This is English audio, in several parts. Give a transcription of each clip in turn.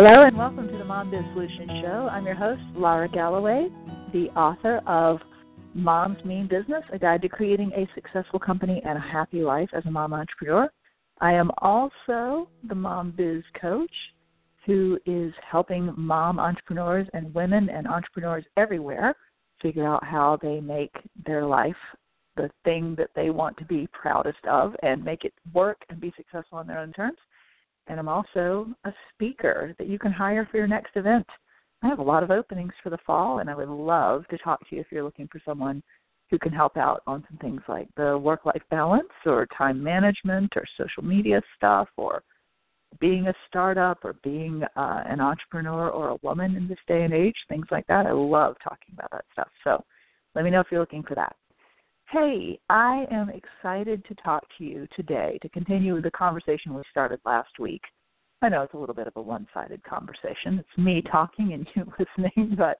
Hello and welcome to the Mom Biz Solutions Show. I'm your host, Lara Galloway, the author of Mom's Mean Business, a guide to creating a successful company and a happy life as a mom entrepreneur. I am also the Mom Biz coach who is helping mom entrepreneurs and women and entrepreneurs everywhere figure out how they make their life the thing that they want to be proudest of and make it work and be successful on their own terms and I'm also a speaker that you can hire for your next event. I have a lot of openings for the fall, and I would love to talk to you if you're looking for someone who can help out on some things like the work life balance or time management or social media stuff or being a startup or being uh, an entrepreneur or a woman in this day and age, things like that. I love talking about that stuff. So let me know if you're looking for that. Hey, I am excited to talk to you today to continue the conversation we started last week. I know it's a little bit of a one sided conversation. It's me talking and you listening, but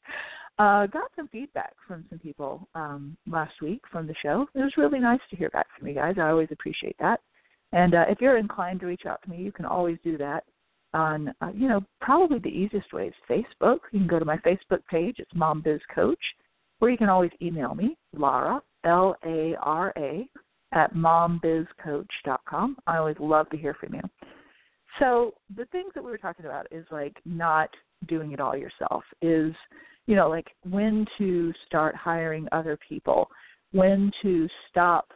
uh, got some feedback from some people um, last week from the show. It was really nice to hear back from you guys. I always appreciate that. And uh, if you're inclined to reach out to me, you can always do that on, uh, you know, probably the easiest way is Facebook. You can go to my Facebook page. It's Mom Biz Coach. Or you can always email me, Lara L A R A, at mombizcoach.com. I always love to hear from you. So, the things that we were talking about is like not doing it all yourself, is, you know, like when to start hiring other people, when to stop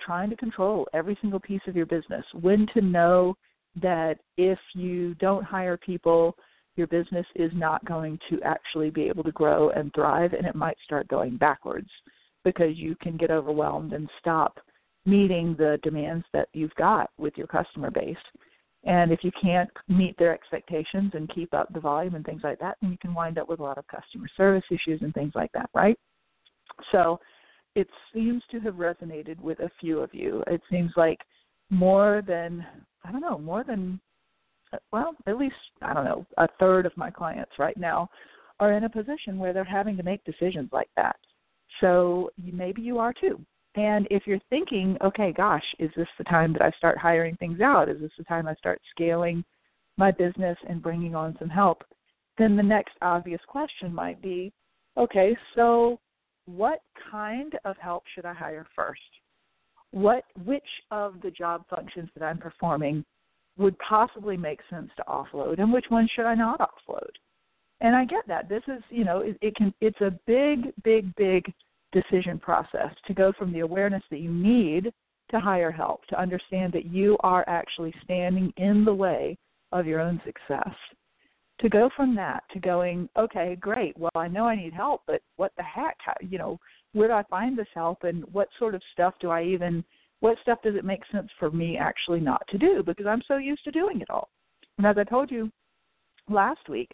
trying to control every single piece of your business, when to know that if you don't hire people, your business is not going to actually be able to grow and thrive and it might start going backwards because you can get overwhelmed and stop meeting the demands that you've got with your customer base. And if you can't meet their expectations and keep up the volume and things like that, then you can wind up with a lot of customer service issues and things like that, right? So it seems to have resonated with a few of you. It seems like more than, I don't know, more than, well, at least, I don't know, a third of my clients right now are in a position where they're having to make decisions like that. So maybe you are too. And if you're thinking, okay, gosh, is this the time that I start hiring things out? Is this the time I start scaling my business and bringing on some help? Then the next obvious question might be, okay, so what kind of help should I hire first? What which of the job functions that I'm performing would possibly make sense to offload and which one should I not offload? And I get that. This is, you know, it, it can it's a big, big, big decision process to go from the awareness that you need to hire help, to understand that you are actually standing in the way of your own success. To go from that to going, okay, great. Well, I know I need help, but what the heck? How, you know, where do I find this help, and what sort of stuff do I even? What stuff does it make sense for me actually not to do because I'm so used to doing it all? And as I told you last week,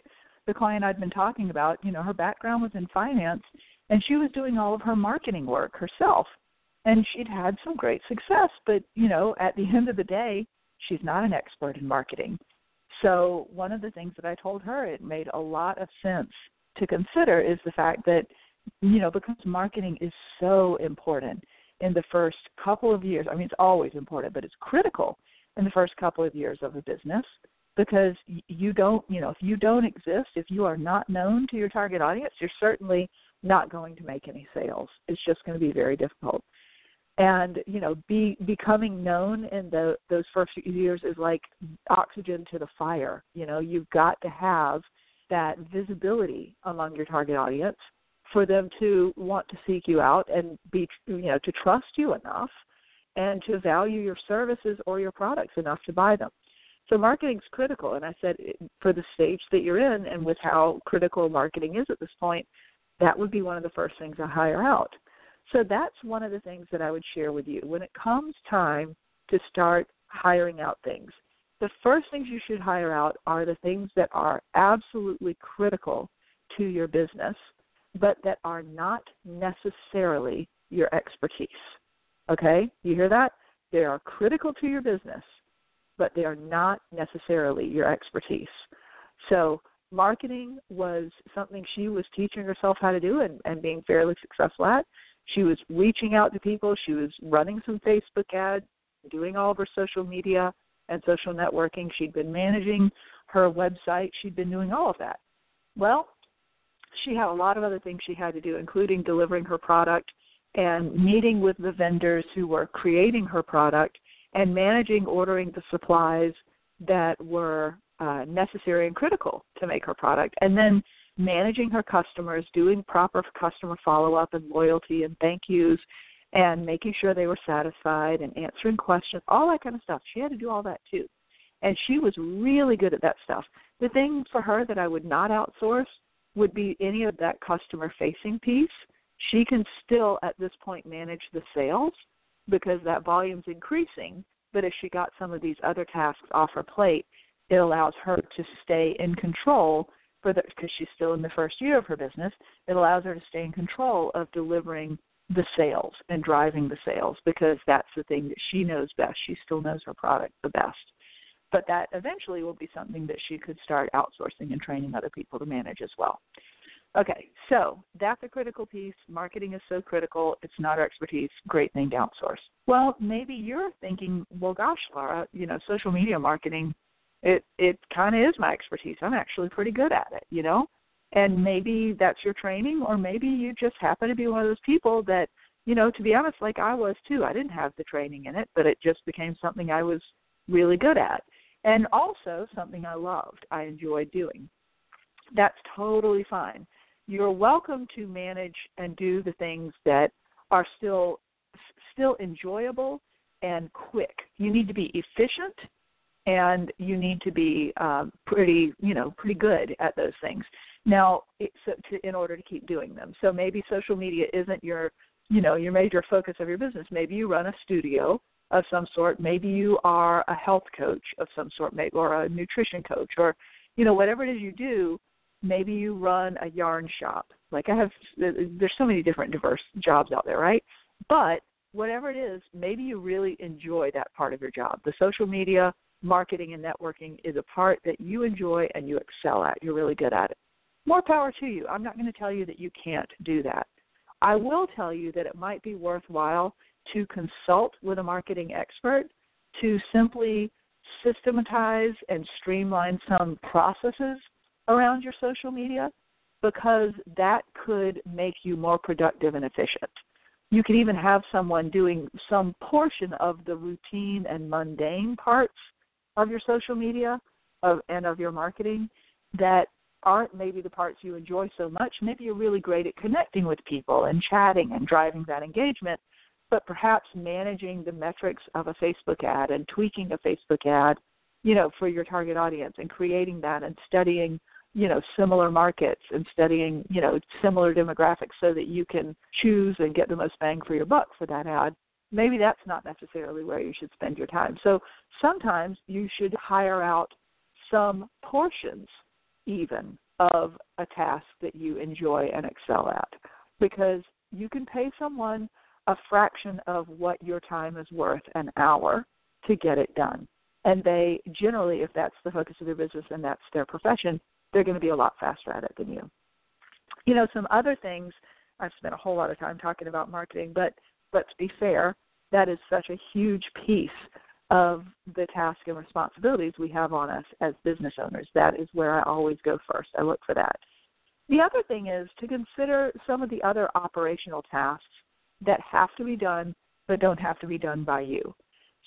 the client I'd been talking about, you know, her background was in finance, and she was doing all of her marketing work herself. And she'd had some great success but you know at the end of the day she's not an expert in marketing. So one of the things that i told her it made a lot of sense to consider is the fact that you know because marketing is so important in the first couple of years i mean it's always important but it's critical in the first couple of years of a business because you don't you know if you don't exist if you are not known to your target audience you're certainly not going to make any sales. It's just going to be very difficult. and you know be becoming known in the those first few years is like oxygen to the fire you know you've got to have that visibility among your target audience for them to want to seek you out and be you know to trust you enough and to value your services or your products enough to buy them so marketing's critical and i said eh, for the stage that you're in and with how critical marketing is at this point that would be one of the first things i hire out so that's one of the things that I would share with you. When it comes time to start hiring out things, the first things you should hire out are the things that are absolutely critical to your business, but that are not necessarily your expertise. Okay? You hear that? They are critical to your business, but they are not necessarily your expertise. So, marketing was something she was teaching herself how to do and, and being fairly successful at. She was reaching out to people. She was running some Facebook ads, doing all of her social media and social networking. She'd been managing her website. She'd been doing all of that. Well, she had a lot of other things she had to do, including delivering her product and meeting with the vendors who were creating her product and managing ordering the supplies that were uh, necessary and critical to make her product. And then managing her customers, doing proper customer follow up and loyalty and thank yous, and making sure they were satisfied and answering questions, all that kind of stuff. She had to do all that too. And she was really good at that stuff. The thing for her that I would not outsource would be any of that customer facing piece. She can still, at this point, manage the sales because that volume's increasing. But if she got some of these other tasks off her plate, it allows her to stay in control for the because she's still in the first year of her business, it allows her to stay in control of delivering the sales and driving the sales because that's the thing that she knows best. She still knows her product the best. But that eventually will be something that she could start outsourcing and training other people to manage as well. Okay, so that's a critical piece. Marketing is so critical. It's not our expertise. Great thing to outsource. Well, maybe you're thinking, well, gosh, Lara, you know, social media marketing it it kind of is my expertise. I'm actually pretty good at it, you know. And maybe that's your training, or maybe you just happen to be one of those people that, you know, to be honest, like I was too. I didn't have the training in it, but it just became something I was really good at, and also something I loved. I enjoyed doing. That's totally fine. You're welcome to manage and do the things that are still still enjoyable and quick. You need to be efficient and you need to be um, pretty, you know, pretty good at those things. Now, to, in order to keep doing them. So maybe social media isn't your, you know, your major focus of your business. Maybe you run a studio of some sort. Maybe you are a health coach of some sort, maybe or a nutrition coach, or, you know, whatever it is you do. Maybe you run a yarn shop. Like I have, there's so many different diverse jobs out there, right? But whatever it is, maybe you really enjoy that part of your job. The social media, marketing and networking is a part that you enjoy and you excel at. You're really good at it. More power to you. I'm not going to tell you that you can't do that. I will tell you that it might be worthwhile to consult with a marketing expert to simply systematize and streamline some processes around your social media because that could make you more productive and efficient. You could even have someone doing some portion of the routine and mundane parts of your social media of, and of your marketing that aren't maybe the parts you enjoy so much. Maybe you're really great at connecting with people and chatting and driving that engagement, but perhaps managing the metrics of a Facebook ad and tweaking a Facebook ad, you know, for your target audience and creating that and studying, you know, similar markets and studying, you know, similar demographics so that you can choose and get the most bang for your buck for that ad maybe that's not necessarily where you should spend your time. So sometimes you should hire out some portions even of a task that you enjoy and excel at because you can pay someone a fraction of what your time is worth an hour to get it done. And they generally, if that's the focus of their business and that's their profession, they're going to be a lot faster at it than you. You know, some other things, I've spent a whole lot of time talking about marketing, but but to be fair, that is such a huge piece of the task and responsibilities we have on us as business owners. That is where I always go first. I look for that. The other thing is to consider some of the other operational tasks that have to be done but don't have to be done by you.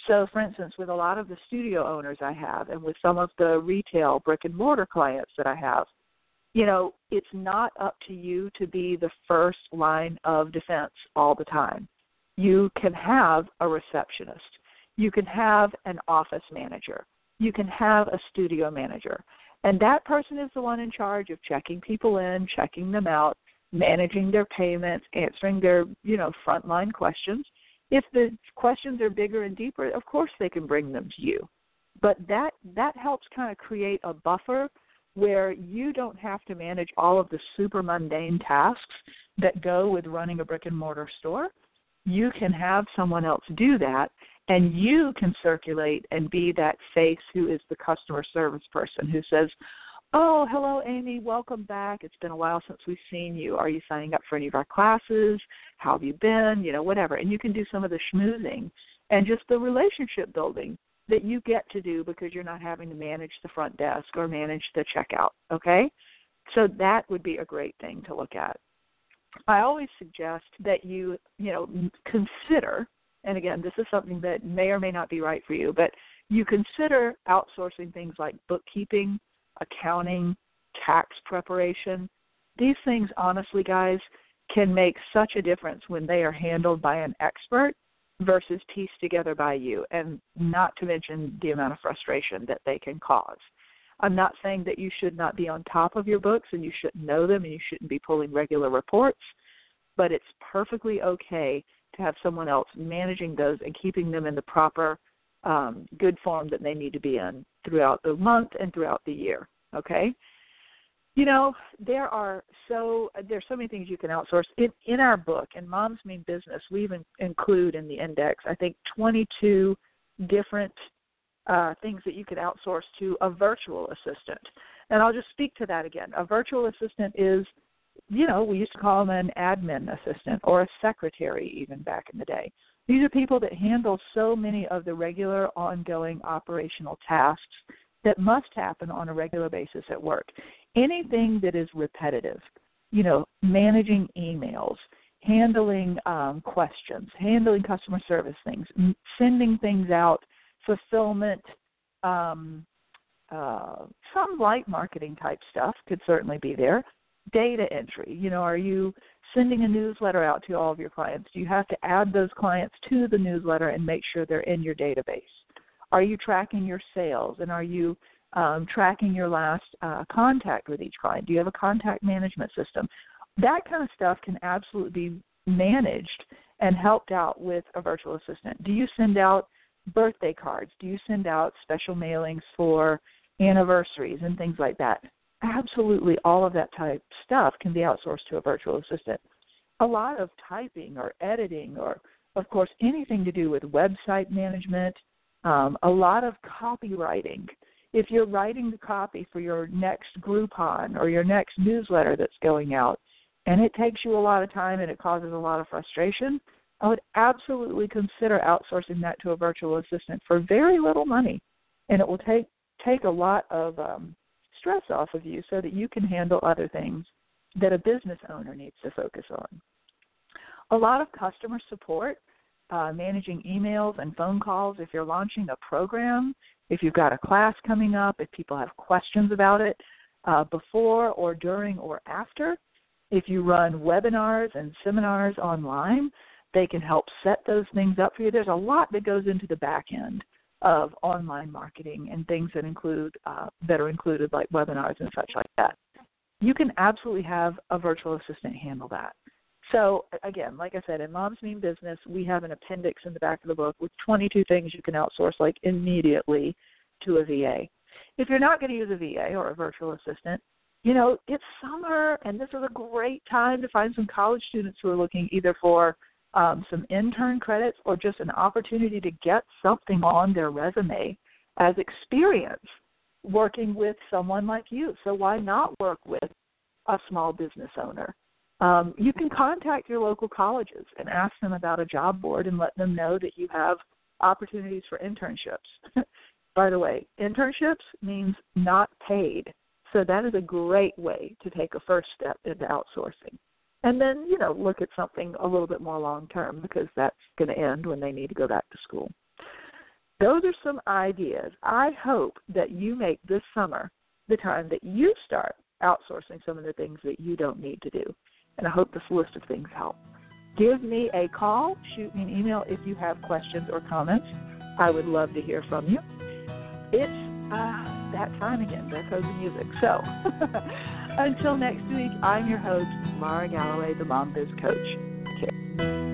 So, for instance, with a lot of the studio owners I have, and with some of the retail brick and mortar clients that I have, you know, it's not up to you to be the first line of defense all the time. You can have a receptionist, you can have an office manager, you can have a studio manager. And that person is the one in charge of checking people in, checking them out, managing their payments, answering their, you know, frontline questions. If the questions are bigger and deeper, of course they can bring them to you. But that that helps kind of create a buffer where you don't have to manage all of the super mundane tasks that go with running a brick and mortar store. You can have someone else do that and you can circulate and be that face who is the customer service person who says, Oh, hello, Amy. Welcome back. It's been a while since we've seen you. Are you signing up for any of our classes? How have you been? You know, whatever. And you can do some of the schmoozing and just the relationship building that you get to do because you're not having to manage the front desk or manage the checkout. Okay? So that would be a great thing to look at. I always suggest that you, you know, consider, and again, this is something that may or may not be right for you, but you consider outsourcing things like bookkeeping, accounting, tax preparation. These things, honestly, guys, can make such a difference when they are handled by an expert versus pieced together by you, and not to mention the amount of frustration that they can cause. I'm not saying that you should not be on top of your books and you shouldn't know them and you shouldn't be pulling regular reports, but it's perfectly okay to have someone else managing those and keeping them in the proper um, good form that they need to be in throughout the month and throughout the year. Okay. You know, there are so there's so many things you can outsource. In in our book, in Mom's Mean Business, we even include in the index, I think, 22 different uh, things that you could outsource to a virtual assistant. And I'll just speak to that again. A virtual assistant is, you know, we used to call them an admin assistant or a secretary even back in the day. These are people that handle so many of the regular, ongoing operational tasks that must happen on a regular basis at work. Anything that is repetitive, you know, managing emails, handling um, questions, handling customer service things, sending things out, fulfillment, um, uh, some light marketing type stuff could certainly be there. Data entry, you know, are you sending a newsletter out to all of your clients? Do you have to add those clients to the newsletter and make sure they're in your database? Are you tracking your sales and are you um, tracking your last uh, contact with each client? Do you have a contact management system? That kind of stuff can absolutely be managed and helped out with a virtual assistant. Do you send out birthday cards? Do you send out special mailings for anniversaries and things like that? Absolutely, all of that type stuff can be outsourced to a virtual assistant. A lot of typing or editing, or of course, anything to do with website management, um, a lot of copywriting. If you're writing the copy for your next Groupon or your next newsletter that's going out, and it takes you a lot of time and it causes a lot of frustration, I would absolutely consider outsourcing that to a virtual assistant for very little money, and it will take take a lot of um, stress off of you so that you can handle other things that a business owner needs to focus on. A lot of customer support uh, managing emails and phone calls, if you're launching a program, if you've got a class coming up, if people have questions about it uh, before or during or after, if you run webinars and seminars online, they can help set those things up for you. There's a lot that goes into the back end of online marketing and things that include uh, that are included like webinars and such like that. You can absolutely have a virtual assistant handle that. So again, like I said, in Mom's Mean Business, we have an appendix in the back of the book with 22 things you can outsource like immediately to a VA. If you're not going to use a VA or a virtual assistant, you know, it's summer and this is a great time to find some college students who are looking either for um, some intern credits or just an opportunity to get something on their resume as experience working with someone like you. So why not work with a small business owner? Um, you can contact your local colleges and ask them about a job board and let them know that you have opportunities for internships. By the way, internships means not paid. So that is a great way to take a first step into outsourcing. And then you know look at something a little bit more long term because that's going to end when they need to go back to school. Those are some ideas. I hope that you make this summer the time that you start outsourcing some of the things that you don't need to do. And I hope this list of things help. Give me a call, shoot me an email if you have questions or comments. I would love to hear from you. It's uh, that time again. There goes the music. So until next week, I'm your host, Lara Galloway, the Mom Biz Coach.